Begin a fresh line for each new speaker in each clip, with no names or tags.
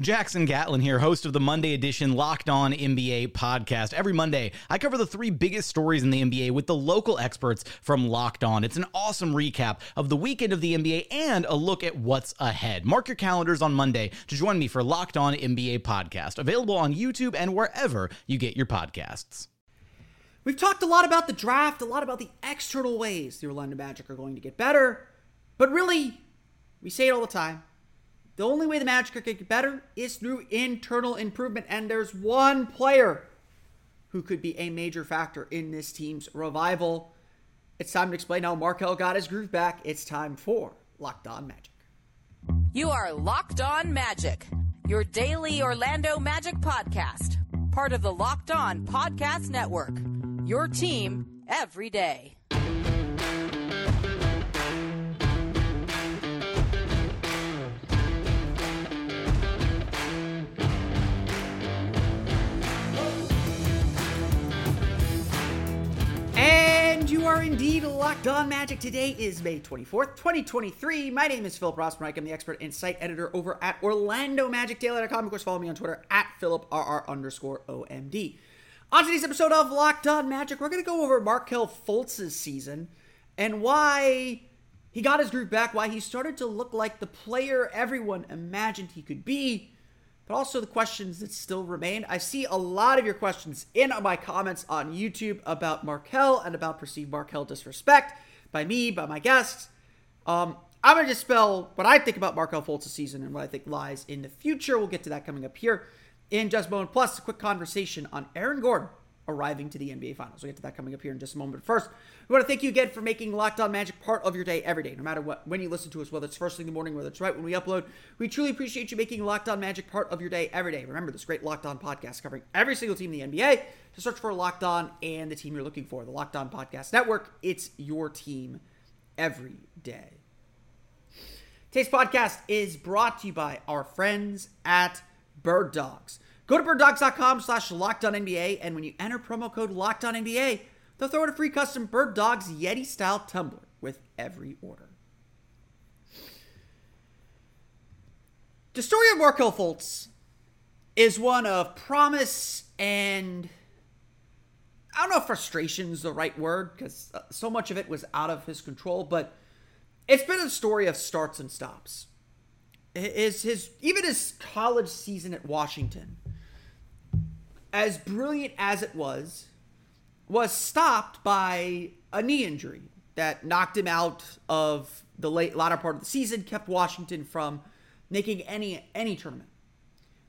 Jackson Gatlin here, host of the Monday edition Locked On NBA podcast. Every Monday, I cover the three biggest stories in the NBA with the local experts from Locked On. It's an awesome recap of the weekend of the NBA and a look at what's ahead. Mark your calendars on Monday to join me for Locked On NBA podcast, available on YouTube and wherever you get your podcasts.
We've talked a lot about the draft, a lot about the external ways the Orlando Magic are going to get better, but really, we say it all the time. The only way the Magic to get better is through internal improvement, and there's one player who could be a major factor in this team's revival. It's time to explain how Markelle got his groove back. It's time for Locked On Magic.
You are Locked On Magic, your daily Orlando Magic podcast, part of the Locked On Podcast Network. Your team every day.
On magic. Today is May 24th, 2023. My name is Philip Rossman. I'm the expert and site editor over at OrlandoMagicDaily.com. Of course, follow me on Twitter at PhilipRR underscore OMD. On today's episode of Locked On Magic, we're going to go over Markelle Fultz's season and why he got his groove back, why he started to look like the player everyone imagined he could be, but also the questions that still remain. I see a lot of your questions in my comments on YouTube about Markelle and about perceived Markelle disrespect by me, by my guests. Um, I'm going to dispel what I think about Markelle Fultz's season and what I think lies in the future. We'll get to that coming up here in just a moment. Plus, a quick conversation on Aaron Gordon arriving to the NBA Finals. We'll get to that coming up here in just a moment. But first, we want to thank you again for making Locked On Magic part of your day every day, no matter what, when you listen to us, whether it's first thing in the morning, whether it's right when we upload. We truly appreciate you making Locked On Magic part of your day every day. Remember this great Locked On podcast covering every single team in the NBA. To search for Locked On and the team you're looking for, the Locked On Podcast Network. It's your team every day. Today's podcast is brought to you by our friends at Bird Dogs. Go to birddogs.com slash NBA, and when you enter promo code LOCKEDONNBA, they'll throw in a free custom Bird Dogs Yeti-style tumbler with every order. The story of Markelle Fultz is one of promise and I don't know if frustration is the right word because uh, so much of it was out of his control, but it's been a story of starts and stops. His, his even his college season at Washington, as brilliant as it was, was stopped by a knee injury that knocked him out of the late latter part of the season, kept Washington from making any any tournament.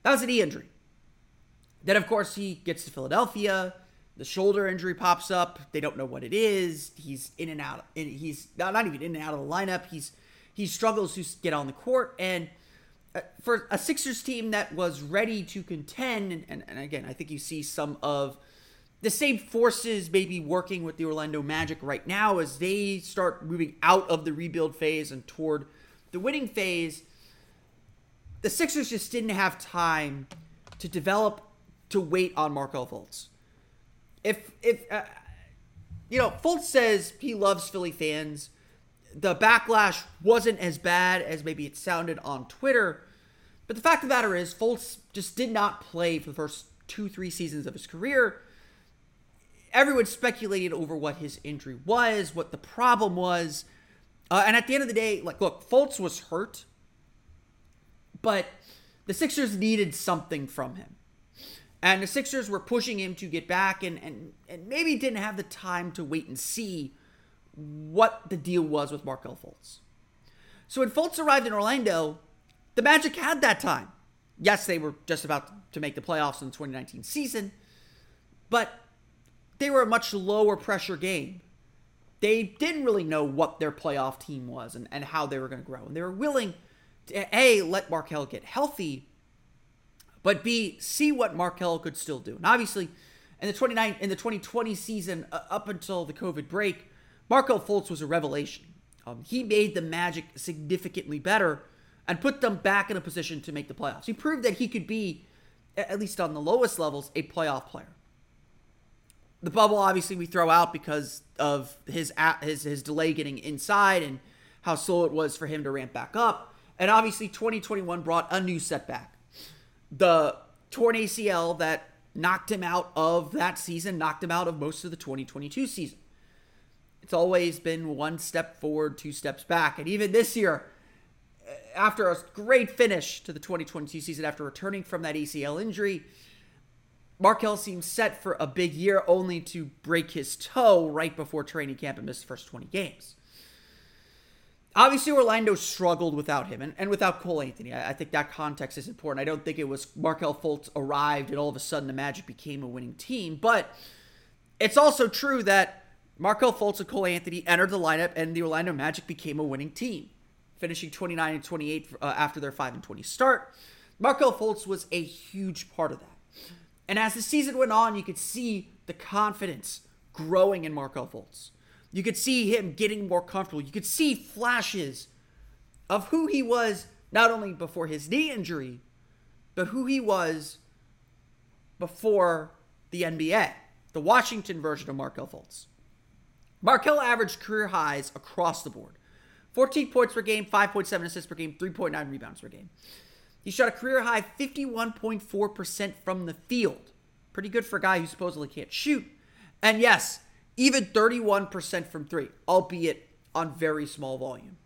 That was a knee injury. Then of course he gets to Philadelphia. The shoulder injury pops up. They don't know what it is. He's in and out. He's not, not even in and out of the lineup. He's he struggles to get on the court. And for a Sixers team that was ready to contend, and, and, and again, I think you see some of the same forces maybe working with the Orlando Magic right now as they start moving out of the rebuild phase and toward the winning phase. The Sixers just didn't have time to develop to wait on Markelle Fultz. If if uh, you know, Fultz says he loves Philly fans. The backlash wasn't as bad as maybe it sounded on Twitter. But the fact of the matter is, Fultz just did not play for the first two, three seasons of his career. everyone speculated over what his injury was, what the problem was. Uh, and at the end of the day, like, look, Fultz was hurt, but the Sixers needed something from him. And the Sixers were pushing him to get back and, and, and maybe didn't have the time to wait and see what the deal was with Markelle Fultz. So when Fultz arrived in Orlando, the Magic had that time. Yes, they were just about to make the playoffs in the 2019 season, but they were a much lower pressure game. They didn't really know what their playoff team was and, and how they were going to grow. And they were willing to, A, let Markelle get healthy, but B, see what Markelle could still do. And obviously, in the 29 in the 2020 season, uh, up until the COVID break, Markelle Fultz was a revelation. Um, he made the Magic significantly better and put them back in a position to make the playoffs. He proved that he could be, at least on the lowest levels, a playoff player. The bubble, obviously, we throw out because of his his his delay getting inside and how slow it was for him to ramp back up. And obviously, 2021 brought a new setback. The torn ACL that knocked him out of that season, knocked him out of most of the 2022 season. It's always been one step forward, two steps back. And even this year, uh, after a great finish to the 2022 season, after returning from that ACL injury, Markelle seems set for a big year only to break his toe right before training camp and miss the first 20 games. Obviously, Orlando struggled without him and, and without Cole Anthony. I, I, think that context is important. I don't think it was Markelle Fultz arrived and all of a sudden the Magic became a winning team. But it's also true that Markelle Fultz and Cole Anthony entered the lineup and the Orlando Magic became a winning team, finishing 29 and 28 uh, after their 5 and 20 start. Markelle Fultz was a huge part of that. And as the season went on, you could see the confidence growing in Markelle Fultz. You could see him getting more comfortable. You could see flashes of who he was not only before his knee injury, but who he was before the NBA, the Washington version of Markelle Fultz. Markelle averaged career highs across the board 14 points per game, 5.7 assists per game, 3.9 rebounds per game. He shot a career high 51.4% from the field. Pretty good for a guy who supposedly can't shoot. And yes, even 31% from three, albeit on very small volume.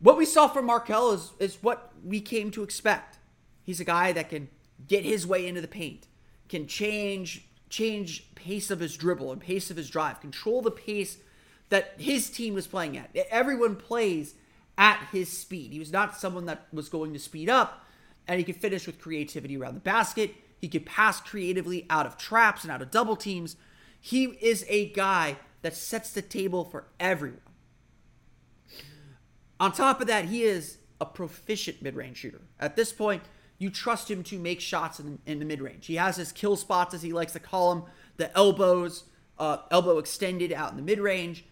What we saw from Markelle is, is what we came to expect. He's a guy that can get his way into the paint, can change change pace of his dribble and pace of his drive, control the pace that his team was playing at. Everyone plays at his speed. He was not someone that was going to speed up, and he could finish with creativity around the basket. He could pass creatively out of traps and out of double teams. He is a guy that sets the table for everyone. On top of that, he is a proficient mid range shooter. At this point, you trust him to make shots in, in the mid range. He has his kill spots, as he likes to call them, the elbows, uh, elbow extended out in the mid range.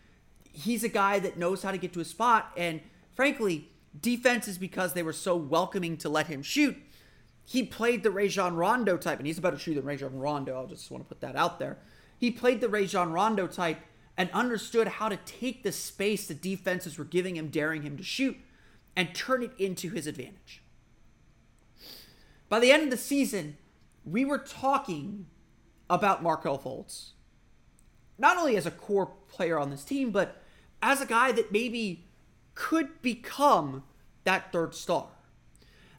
He's a guy that knows how to get to a spot. And frankly, defenses, because they were so welcoming to let him shoot, he played the Rajon Rondo type, and he's a better shooter than Rajon Rondo. I just want to put that out there. He played the Rajon Rondo type and understood how to take the space the defenses were giving him, daring him to shoot, and turn it into his advantage. By the end of the season, we were talking about Markelle Fultz, not only as a core player on this team, but as a guy that maybe could become that third star.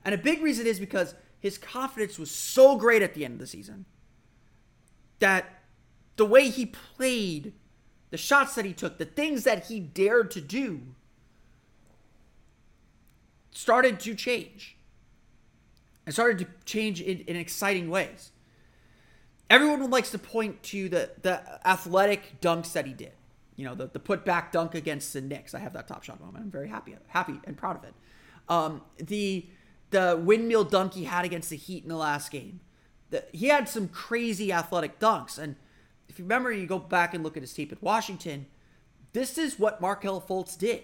And a big reason is because his confidence was so great at the end of the season that the way he played, the shots that he took, the things that he dared to do started to change. And started to change in, in exciting ways. Everyone likes to point to the, the athletic dunks that he did. You know, the, the put back dunk against the Knicks. I have that top shot moment. I'm very happy, happy and proud of it. Um, the the windmill dunk he had against the Heat in the last game. The, he had some crazy athletic dunks, and if you remember, you go back and look at his tape at Washington, this is what Markelle Fultz did.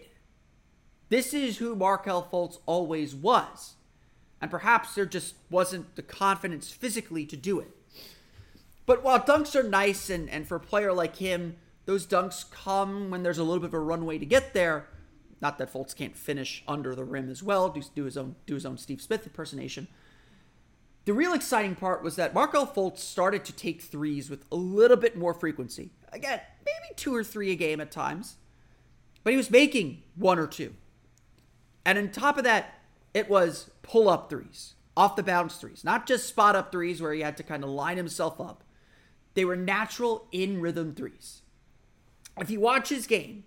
This is who Markelle Fultz always was. And perhaps there just wasn't the confidence physically to do it. But while dunks are nice, and, and for a player like him, those dunks come when there's a little bit of a runway to get there. Not that Fultz can't finish under the rim as well, do, do his own do his own Steve Smith impersonation. The real exciting part was that Markelle Fultz started to take threes with a little bit more frequency. Again, maybe two or three a game at times, but he was making one or two. And on top of that, it was pull up threes, off the bounce threes, not just spot up threes where he had to kind of line himself up. They were natural in rhythm threes. If you watch his game,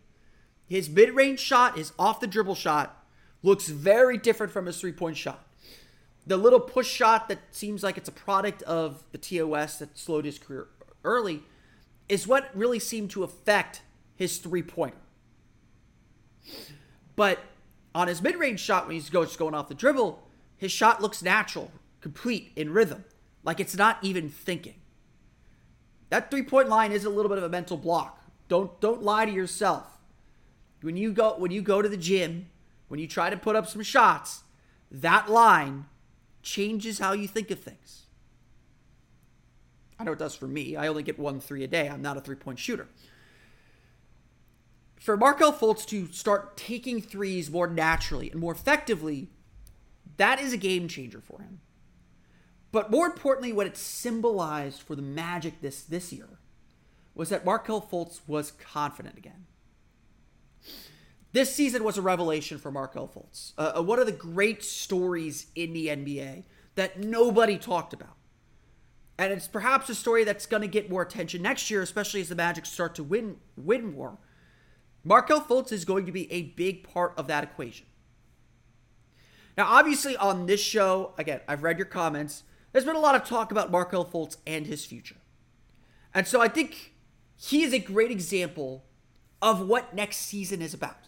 his mid range shot, his off the dribble shot, looks very different from his three point shot. The little push shot that seems like it's a product of the TOS that slowed his career early is what really seemed to affect his three pointer. But on his mid range shot, when he's just going off the dribble, his shot looks natural, complete, in rhythm, like it's not even thinking. That three point line is a little bit of a mental block. Don't don't lie to yourself. When you go when you go to the gym, when you try to put up some shots, that line changes how you think of things. I know it does for me. I only get one three a day. I'm not a three point shooter. For Markelle Fultz to start taking threes more naturally and more effectively, that is a game changer for him. But more importantly, what it symbolized for the Magic this this year was that Markelle Fultz was confident again. This season was a revelation for Markelle Fultz. Uh, uh, one of the great stories in the NBA that nobody talked about. And it's perhaps a story that's going to get more attention next year, especially as the Magic start to win win more. Markelle Fultz is going to be a big part of that equation. Now, obviously, on this show, again, I've read your comments. There's been a lot of talk about Markelle Fultz and his future. And so I think he is a great example of what next season is about.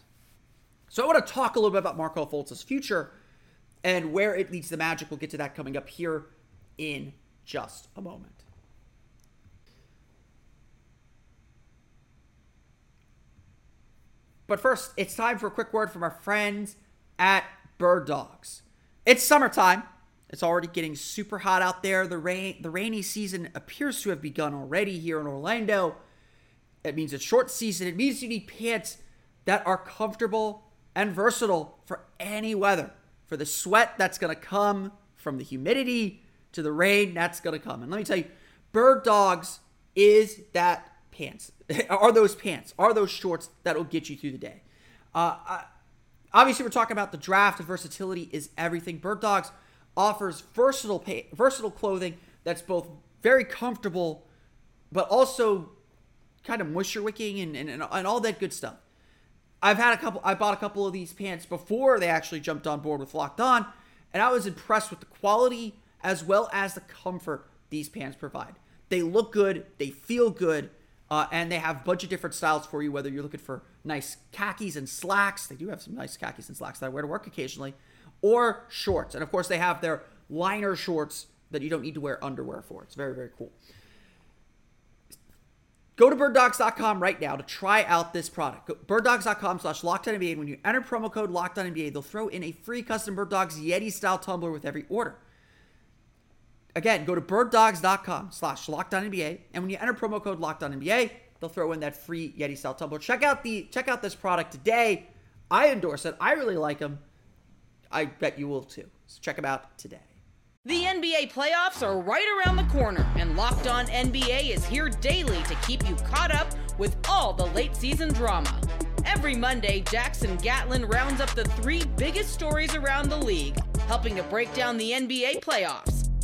So I want to talk a little bit about Markelle Fultz's future and where it leads the Magic. We'll get to that coming up here in just a moment. But first, it's time for a quick word from our friends at Bird Dogs. It's summertime. It's already getting super hot out there. The rain the rainy season appears to have begun already here in Orlando. It means it's short season. It means you need pants that are comfortable and versatile for any weather. For the sweat that's going to come from the humidity to the rain that's going to come. And let me tell you, Bird Dogs is that pants. are those pants? Are those shorts that will get you through the day? Uh, obviously, we're talking about the draft. Versatility is everything. Bird Dogs offers versatile pay, versatile clothing that's both very comfortable, but also kind of moisture wicking and, and, and all that good stuff. I've had a couple. I bought a couple of these pants before they actually jumped on board with Locked On, and I was impressed with the quality as well as the comfort these pants provide. They look good, they feel good, uh, and they have a bunch of different styles for you. Whether you're looking for nice khakis and slacks, they do have some nice khakis and slacks that I wear to work occasionally, or shorts. And of course, they have their liner shorts that you don't need to wear underwear for. It's very very cool. Go to birddogs.com right now to try out this product. Go, birddogs.com slash lockedonnba. When you enter promo code lockedonnba, they'll throw in a free custom Bird Dogs Yeti style tumbler with every order. Again, go to birddogs.com slash lockedonnba. And when you enter promo code lockedonnba, they'll throw in that free Yeti style tumbler. Check out the check out this product today. I endorse it. I really like them. I bet you will too. So check them out today.
The NBA playoffs are right around the corner, and Locked On NBA is here daily to keep you caught up with all the late season drama. Every Monday, Jackson Gatlin rounds up the three biggest stories around the league, helping to break down the NBA playoffs.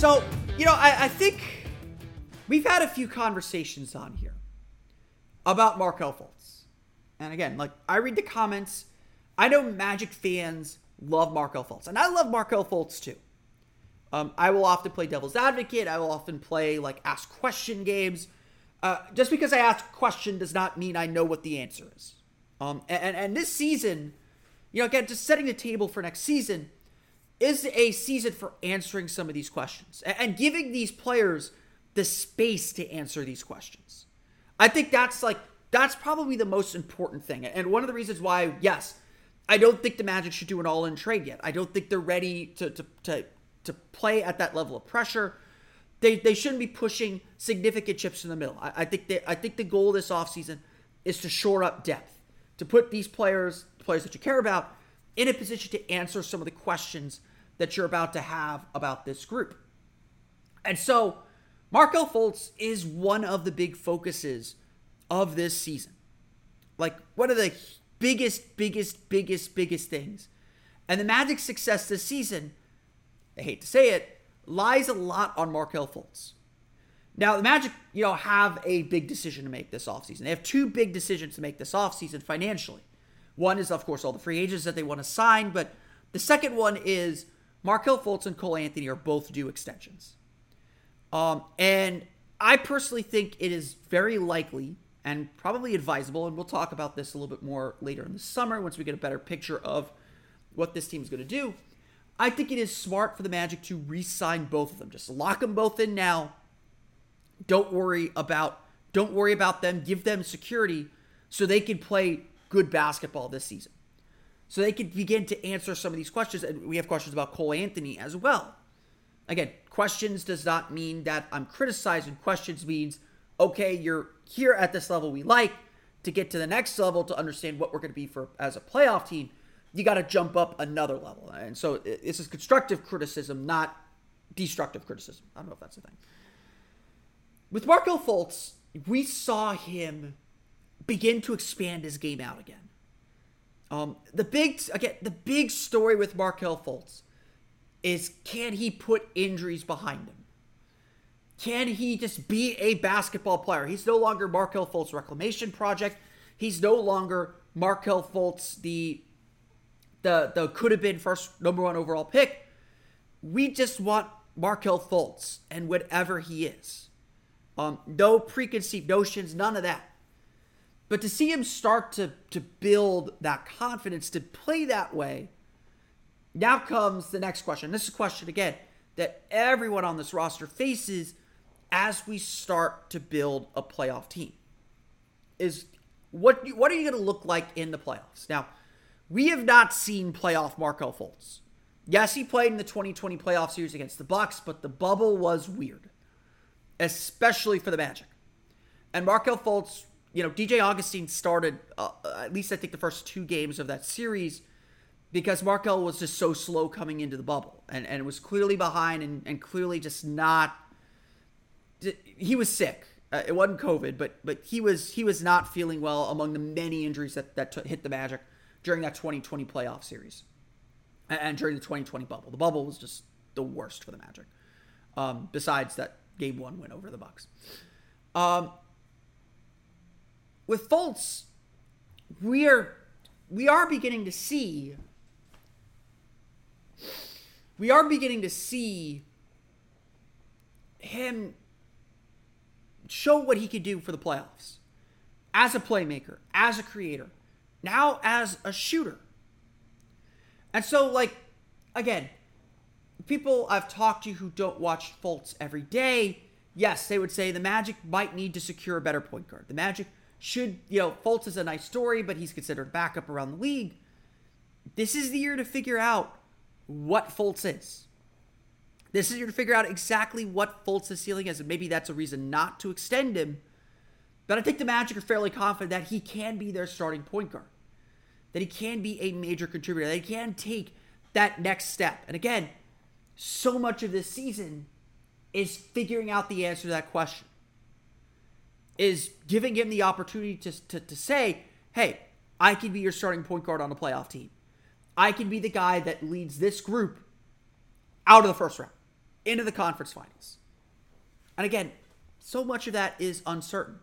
So, you know, I, I think we've had a few conversations on here about Markelle Fultz. And again, like I read the comments. I know Magic fans love Markelle Fultz, and I love Markelle Fultz too. Um, I will often play devil's advocate. I will often play like ask question games. Uh, just because I ask a question does not mean I know what the answer is. Um, and, and this season, you know, again, just setting the table for next season, is a season for answering some of these questions and giving these players the space to answer these questions. I think that's like that's probably the most important thing. And one of the reasons why, yes, I don't think the Magic should do an all-in trade yet. I don't think they're ready to to to, to play at that level of pressure. They, they shouldn't be pushing significant chips in the middle. I, I think they, I think the goal this offseason is to shore up depth, to put these players, players that you care about, in a position to answer some of the questions that you're about to have about this group. And so, Markelle Fultz is one of the big focuses of this season. Like, one of the biggest, biggest, biggest, biggest things. And the Magic's success this season, I hate to say it, lies a lot on Markelle Fultz. Now, the Magic, you know, have a big decision to make this offseason. They have two big decisions to make this offseason financially. One is, of course, all the free agents that they want to sign, but the second one is Markelle Fultz and Cole Anthony are both due extensions. Um, and I personally think it is very likely and probably advisable, and we'll talk about this a little bit more later in the summer once we get a better picture of what this team is going to do. I think it is smart for the Magic to re-sign both of them. Just lock them both in now. Don't worry about don't worry about them. Give them security so they can play good basketball this season. So they could begin to answer some of these questions. And we have questions about Cole Anthony as well. Again, questions does not mean that I'm criticizing. Questions means, okay, you're here at this level we like. To get to the next level to understand what we're going to be for as a playoff team, you got to jump up another level. And so this is constructive criticism, not destructive criticism. I don't know if that's the thing. With Markelle Fultz, we saw him begin to expand his game out again. Um, the big again, the big story with Markelle Fultz is can he put injuries behind him? Can he just be a basketball player? He's no longer Markelle Fultz Reclamation Project. He's no longer Markelle Fultz, the the the could have been first number one overall pick. We just want Markelle Fultz and whatever he is. Um, no preconceived notions, none of that. But to see him start to to build that confidence to play that way, now comes the next question. This is a question again that everyone on this roster faces as we start to build a playoff team. Is what what are you going to look like in the playoffs? Now, we have not seen playoff Markelle Fultz. Yes, he played in the 2020 playoff series against the Bucks, but the bubble was weird, especially for the Magic. And Markelle Fultz, you know, DJ Augustin started uh, at least I think the first two games of that series because Markelle was just so slow coming into the bubble and, and was clearly behind and, and clearly just not. He was sick. Uh, it wasn't COVID, but but he was he was not feeling well among the many injuries that that t- hit the Magic during that 2020 playoff series and, and, during the 2020 bubble. The bubble was just the worst for the Magic. Um, besides that game one win over the Bucks. Um, with Fultz, we are we are beginning to see we are beginning to see him show what he could do for the playoffs as a playmaker, as a creator, now as a shooter. And so, like, again, people I've talked to who don't watch Fultz every day, yes, they would say the Magic might need to secure a better point guard. The Magic should, you know, Fultz is a nice story, but he's considered backup around the league. This is the year to figure out what Fultz is. This is year to figure out exactly what Fultz's ceiling is, and maybe that's a reason not to extend him. But I think the Magic are fairly confident that he can be their starting point guard, that he can be a major contributor, that he can take that next step. And again, so much of this season is figuring out the answer to that question, is giving him the opportunity to, to, to say, hey, I can be your starting point guard on a playoff team. I can be the guy that leads this group out of the first round into the conference finals. And again, so much of that is uncertain.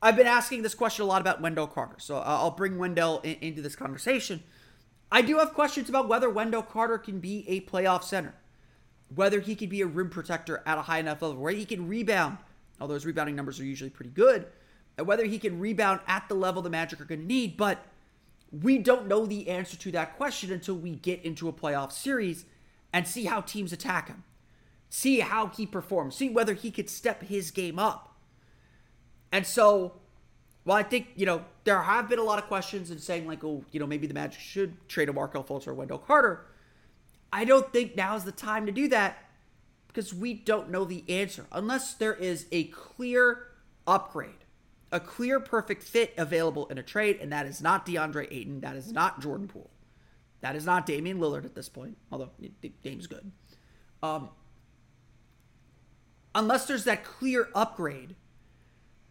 I've been asking this question a lot about Wendell Carter, so I'll bring Wendell in, into this conversation. I do have questions about whether Wendell Carter can be a playoff center, whether he can be a rim protector at a high enough level, where he can rebound, although his rebounding numbers are usually pretty good, and whether he can rebound at the level the Magic are going to need. But we don't know the answer to that question until we get into a playoff series and see how teams attack him, see how he performs, see whether he could step his game up. And so, while I think, you know, there have been a lot of questions and saying, like, oh, you know, maybe the Magic should trade a Markelle Fultz or Wendell Carter, I don't think now is the time to do that because we don't know the answer unless there is a clear upgrade a clear perfect fit available in a trade, and that is not DeAndre Ayton. That is not Jordan Poole. That is not Damian Lillard at this point, although Dame's good. Um, unless there's that clear upgrade,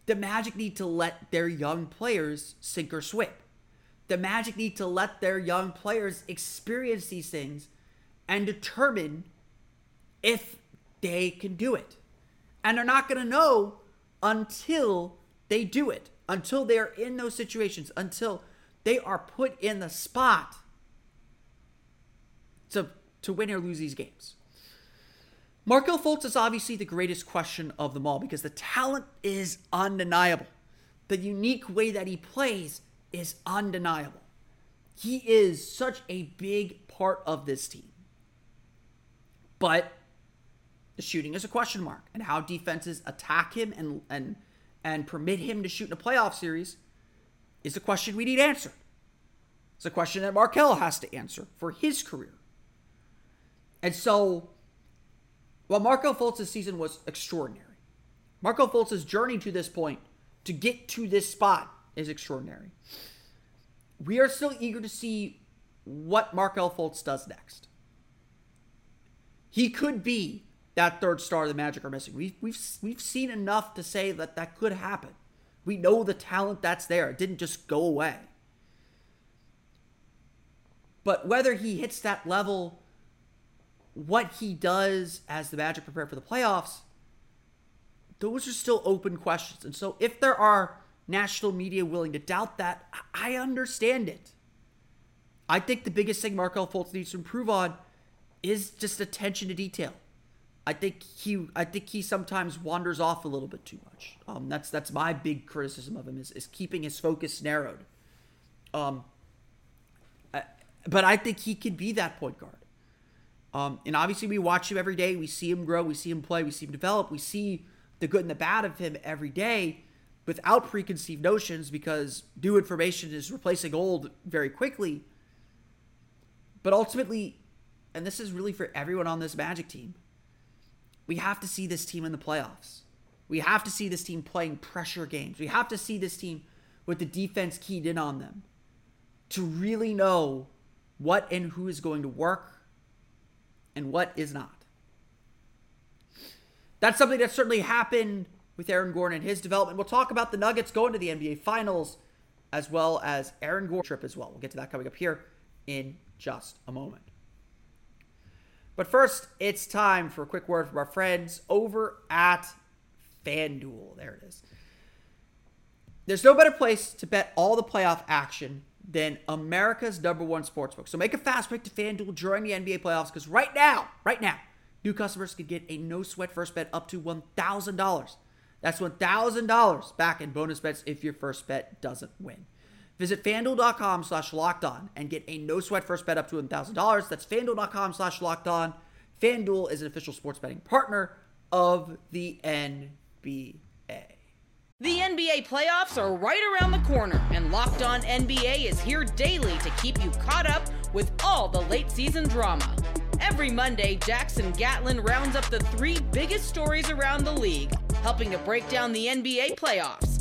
the Magic need to let their young players sink or swim. The Magic need to let their young players experience these things and determine if they can do it. And they're not going to know until they do it until they are in those situations, until they are put in the spot to, to win or lose these games. Markelle Fultz is obviously the greatest question of them all because the talent is undeniable. The unique way that he plays is undeniable. He is such a big part of this team. But the shooting is a question mark, and how defenses attack him and and and permit him to shoot in a playoff series is a question we need answered. It's a question that Markelle has to answer for his career. And so, while Markelle Fultz's season was extraordinary, Markelle Fultz's journey to this point, to get to this spot, is extraordinary. We are still eager to see what Markelle Fultz does next. He could be that third star of the Magic are missing. We've, we've, we've seen enough to say that that could happen. We know the talent that's there. It didn't just go away. But whether he hits that level, what he does as the Magic prepare for the playoffs, those are still open questions. And so if there are national media willing to doubt that, I understand it. I think the biggest thing Markelle Fultz needs to improve on is just attention to detail. I think he I think he sometimes wanders off a little bit too much. Um, that's that's my big criticism of him is, is keeping his focus narrowed. Um, I, but I think he could be that point guard. Um, and obviously we watch him every day. We see him grow. We see him play. We see him develop. We see the good and the bad of him every day without preconceived notions because new information is replacing old very quickly. But ultimately, and this is really for everyone on this Magic team we have to see this team in the playoffs. We have to see this team playing pressure games. We have to see this team with the defense keyed in on them to really know what and who is going to work and what is not. That's something that certainly happened with Aaron Gordon and his development. We'll talk about the Nuggets going to the NBA Finals as well as Aaron Gordon trip as well. We'll get to that coming up here in just a moment. But first, it's time for a quick word from our friends over at FanDuel. There it is. There's no better place to bet all the playoff action than America's number one sportsbook. So make a fast break to FanDuel during the NBA playoffs because right now, right now, new customers can get a no sweat first bet up to $1,000. That's $1,000 back in bonus bets if your first bet doesn't win. Visit fanduel.com slash locked on and get a no sweat first bet up to $1,000. That's fanduel.com slash locked on. FanDuel is an official sports betting partner of the NBA.
The NBA playoffs are right around the corner, and Locked On NBA is here daily to keep you caught up with all the late season drama. Every Monday, Jackson Gatlin rounds up the three biggest stories around the league, helping to break down the NBA playoffs.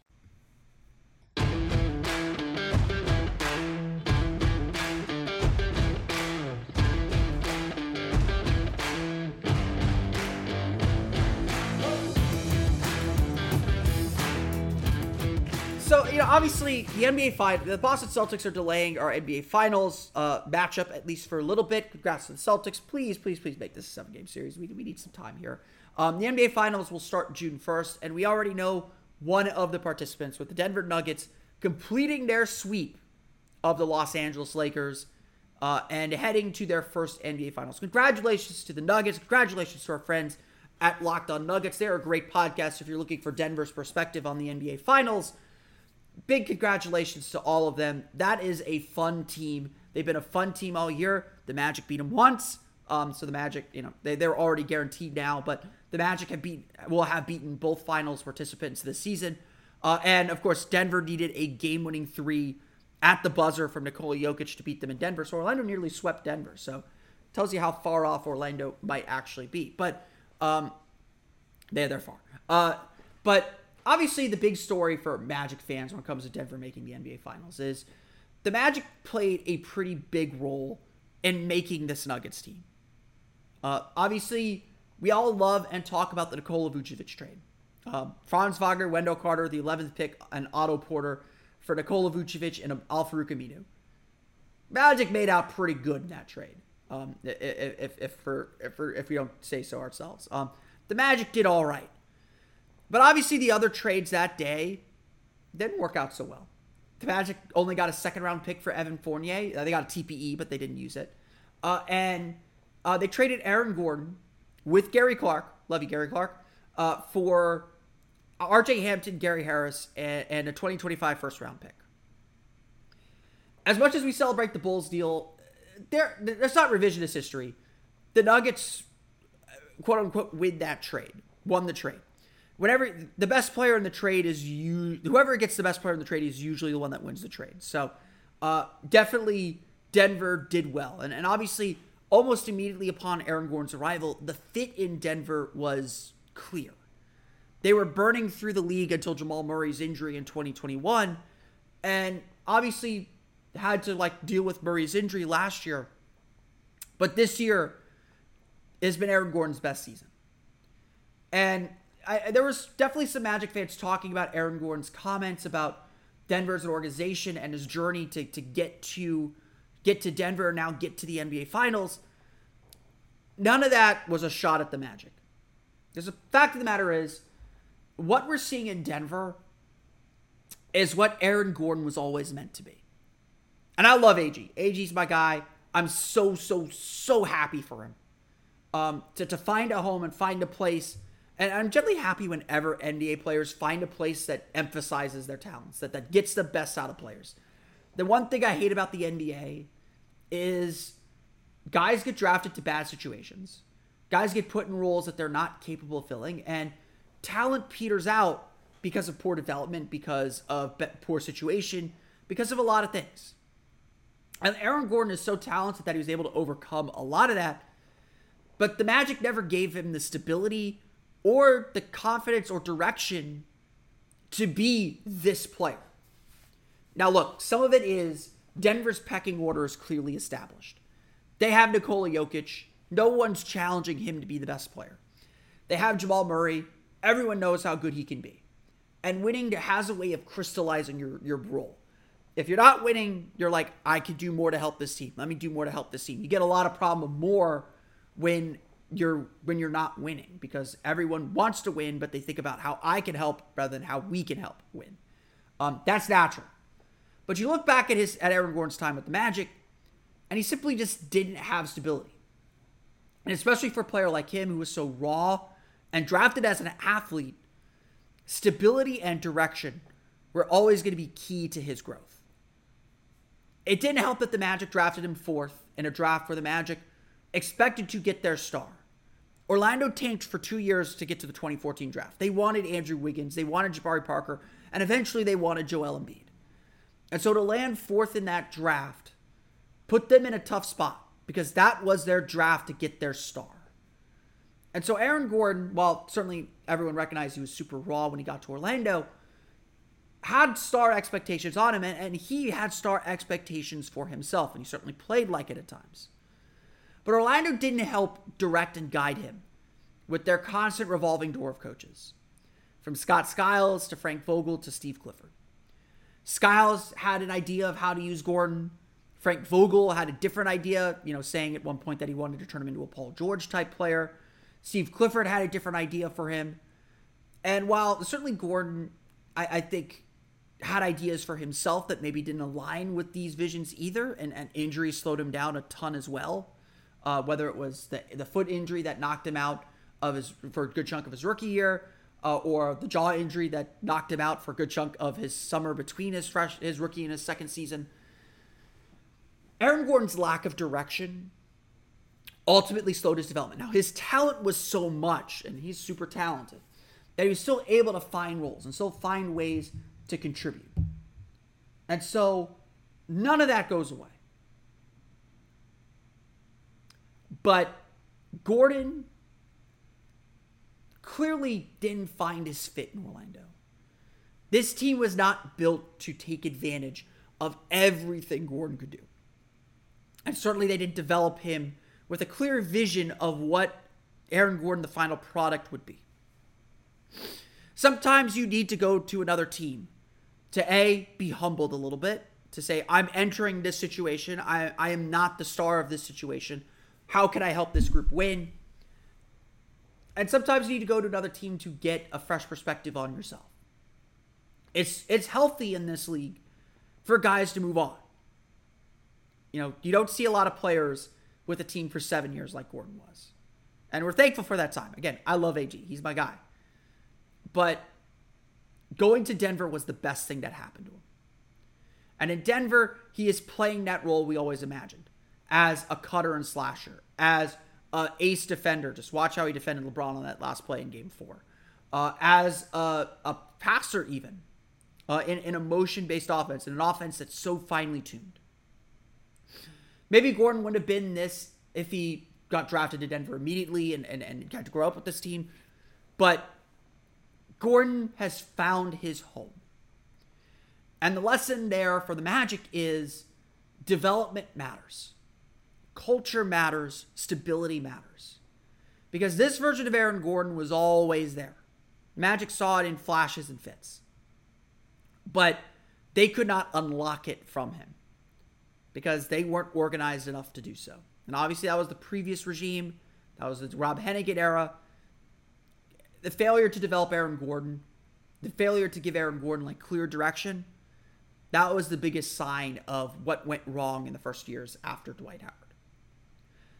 You know, obviously, the NBA fight, the Boston Celtics are delaying our NBA Finals uh, matchup at least for a little bit. Congrats to the Celtics. Please, please, please make this a seven-game series. We, we need some time here. Um, the NBA Finals will start June first, and we already know one of the participants with the Denver Nuggets completing their sweep of the Los Angeles Lakers uh, and heading to their first NBA Finals. Congratulations to the Nuggets. Congratulations to our friends at Locked On Nuggets. They're a great podcast if you're looking for Denver's perspective on the NBA Finals. Big congratulations to all of them. That is a fun team. They've been a fun team all year. The Magic beat them once. Um, so the Magic, you know, they, they're already guaranteed now, but the Magic have beat will have beaten both finals participants this season. Uh, and of course, Denver needed a game-winning three at the buzzer from Nikola Jokic to beat them in Denver. So Orlando nearly swept Denver. So tells you how far off Orlando might actually be. But um, they're they're far. Uh, but obviously, the big story for Magic fans when it comes to Denver making the NBA Finals is the Magic played a pretty big role in making this Nuggets team. Uh, obviously, we all love and talk about the Nikola Vucevic trade. Um, Franz Wagner, Wendell Carter, the 11th pick, and Otto Porter for Nikola Vucevic and Al-Farouq Aminu. Magic made out pretty good in that trade. Um, if, if, if, for, if, for, if we don't say so ourselves. Um, the Magic did all right. But obviously, the other trades that day didn't work out so well. The Magic only got a second round pick for Evan Fournier. Uh, they got a TPE, but they didn't use it. Uh, and uh, they traded Aaron Gordon with Gary Clark, love you, Gary Clark, uh, for RJ Hampton, Gary Harris, and, and a 2025 first round pick. As much as we celebrate the Bulls deal, there that's not revisionist history. The Nuggets, quote unquote, win that trade, won the trade. Whenever the best player in the trade is you, whoever gets the best player in the trade is usually the one that wins the trade. So, uh, definitely Denver did well, and and obviously almost immediately upon Aaron Gordon's arrival, the fit in Denver was clear. They were burning through the league until Jamal Murray's injury in 2021, and obviously had to like deal with Murray's injury last year. But this year has been Aaron Gordon's best season. And I, there was definitely some Magic fans talking about Aaron Gordon's comments about Denver as an organization and his journey to, to get to get to Denver and now get to the NBA Finals. None of that was a shot at the Magic. Because the fact of the matter is, what we're seeing in Denver is what Aaron Gordon was always meant to be. And I love AG. AG's my guy. I'm so, so, so happy for him. Um, to, to find a home and find a place. And I'm generally happy whenever NBA players find a place that emphasizes their talents, that, that gets the best out of players. The one thing I hate about the NBA is guys get drafted to bad situations. Guys get put in roles that they're not capable of filling, and talent peters out because of poor development, because of poor situation, because of a lot of things. And Aaron Gordon is so talented that he was able to overcome a lot of that. But the Magic never gave him the stability or the confidence or direction to be this player. Now, look, some of it is Denver's pecking order is clearly established. They have Nikola Jokic. No one's challenging him to be the best player. They have Jamal Murray. Everyone knows how good he can be. And winning has a way of crystallizing your, your role. If you're not winning, you're like, I could do more to help this team. Let me do more to help this team. You get a lot of problem more when you're when you're not winning because everyone wants to win, but they think about how I can help rather than how we can help win. Um, that's natural. But you look back at his at Aaron Gordon's time with the Magic, and he simply just didn't have stability. And especially for a player like him who was so raw and drafted as an athlete, stability and direction were always going to be key to his growth. It didn't help that the Magic drafted him fourth in a draft where the Magic expected to get their star. Orlando tanked for two years to get to the 2014 draft. They wanted Andrew Wiggins, they wanted Jabari Parker, and eventually they wanted Joel Embiid. And so to land fourth in that draft put them in a tough spot because that was their draft to get their star. And so Aaron Gordon, while certainly everyone recognized he was super raw when he got to Orlando, had star expectations on him, and, and he had star expectations for himself, and he certainly played like it at times. But Orlando didn't help direct and guide him with their constant revolving door of coaches, from Scott Skiles to Frank Vogel to Steve Clifford. Skiles had an idea of how to use Gordon. Frank Vogel had a different idea, you know, saying at one point that he wanted to turn him into a Paul George type player. Steve Clifford had a different idea for him. And while certainly Gordon, I, I think, had ideas for himself that maybe didn't align with these visions either, and, and injuries slowed him down a ton as well. Uh, whether it was the the foot injury that knocked him out of his for a good chunk of his rookie year, uh, or the jaw injury that knocked him out for a good chunk of his summer between his fresh his rookie and his second season. Aaron Gordon's lack of direction ultimately slowed his development. Now his talent was so much, and he's super talented, that he was still able to find roles and still find ways to contribute. And so none of that goes away. But Gordon clearly didn't find his fit in Orlando. This team was not built to take advantage of everything Gordon could do. And certainly they didn't develop him with a clear vision of what Aaron Gordon, the final product, would be. Sometimes you need to go to another team to A, be humbled a little bit, to say, I'm entering this situation. I, I am not the star of this situation. How can I help this group win? And sometimes you need to go to another team to get a fresh perspective on yourself. It's it's healthy in this league for guys to move on. You know, you don't see a lot of players with a team for seven years like Gordon was. And we're thankful for that time. Again, I love AG. He's my guy. But going to Denver was the best thing that happened to him. And in Denver, he is playing that role we always imagined as a cutter and slasher, as a ace defender. Just watch how he defended LeBron on that last play in game four. Uh, as a, a, passer, even uh, in, in a motion based offense, in an offense that's so finely tuned. Maybe Gordon wouldn't have been this if he got drafted to Denver immediately and, and, and got to grow up with this team. But Gordon has found his home. And the lesson there for the Magic is development matters culture matters, stability matters. Because this version of Aaron Gordon was always there. Magic saw it in flashes and fits. But they could not unlock it from him because they weren't organized enough to do so. And obviously, that was the previous regime. That was the Rob Hennigan era. The failure to develop Aaron Gordon, the failure to give Aaron Gordon like clear direction, that was the biggest sign of what went wrong in the first years after Dwight Howard.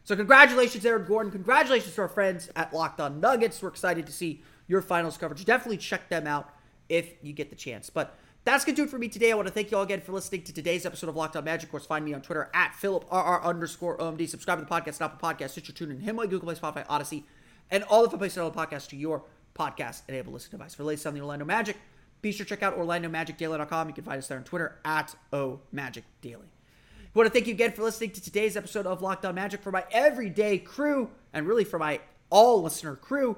So congratulations, Aaron Gordon. Congratulations to our friends at Locked On Nuggets. We're excited to see your finals coverage. Definitely check them out if you get the chance. But that's to do it for me today. I want to thank you all again for listening to today's episode of Locked On Magic. Of course, find me on Twitter at PhilipRR underscore OMD. Subscribe to the podcast, Apple Podcast, Stitcher, TuneIn, Himalaya, Google Play, Spotify, Odyssey, and all the fun places to the podcast to your podcast-enabled listening device. For latest on the Orlando Magic, be sure to check out OrlandoMagicDaily.com. You can find us there on Twitter at OMagicDaily. Want to thank you again for listening to today's episode of Locked On Magic for my everyday crew and really for my all listener crew.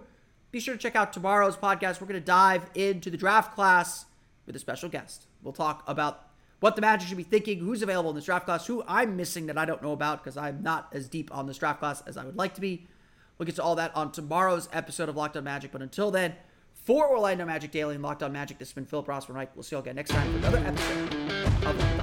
Be sure to check out tomorrow's podcast. We're going to dive into the draft class with a special guest. We'll talk about what the Magic should be thinking, who's available in this draft class, who I'm missing that I don't know about because I'm not as deep on this draft class as I would like to be. We'll get to all that on tomorrow's episode of Locked On Magic. But until then, for Orlando Magic Daily and Locked On Magic, this has been Philip Rossman Reich. We'll see you all again next time for another episode of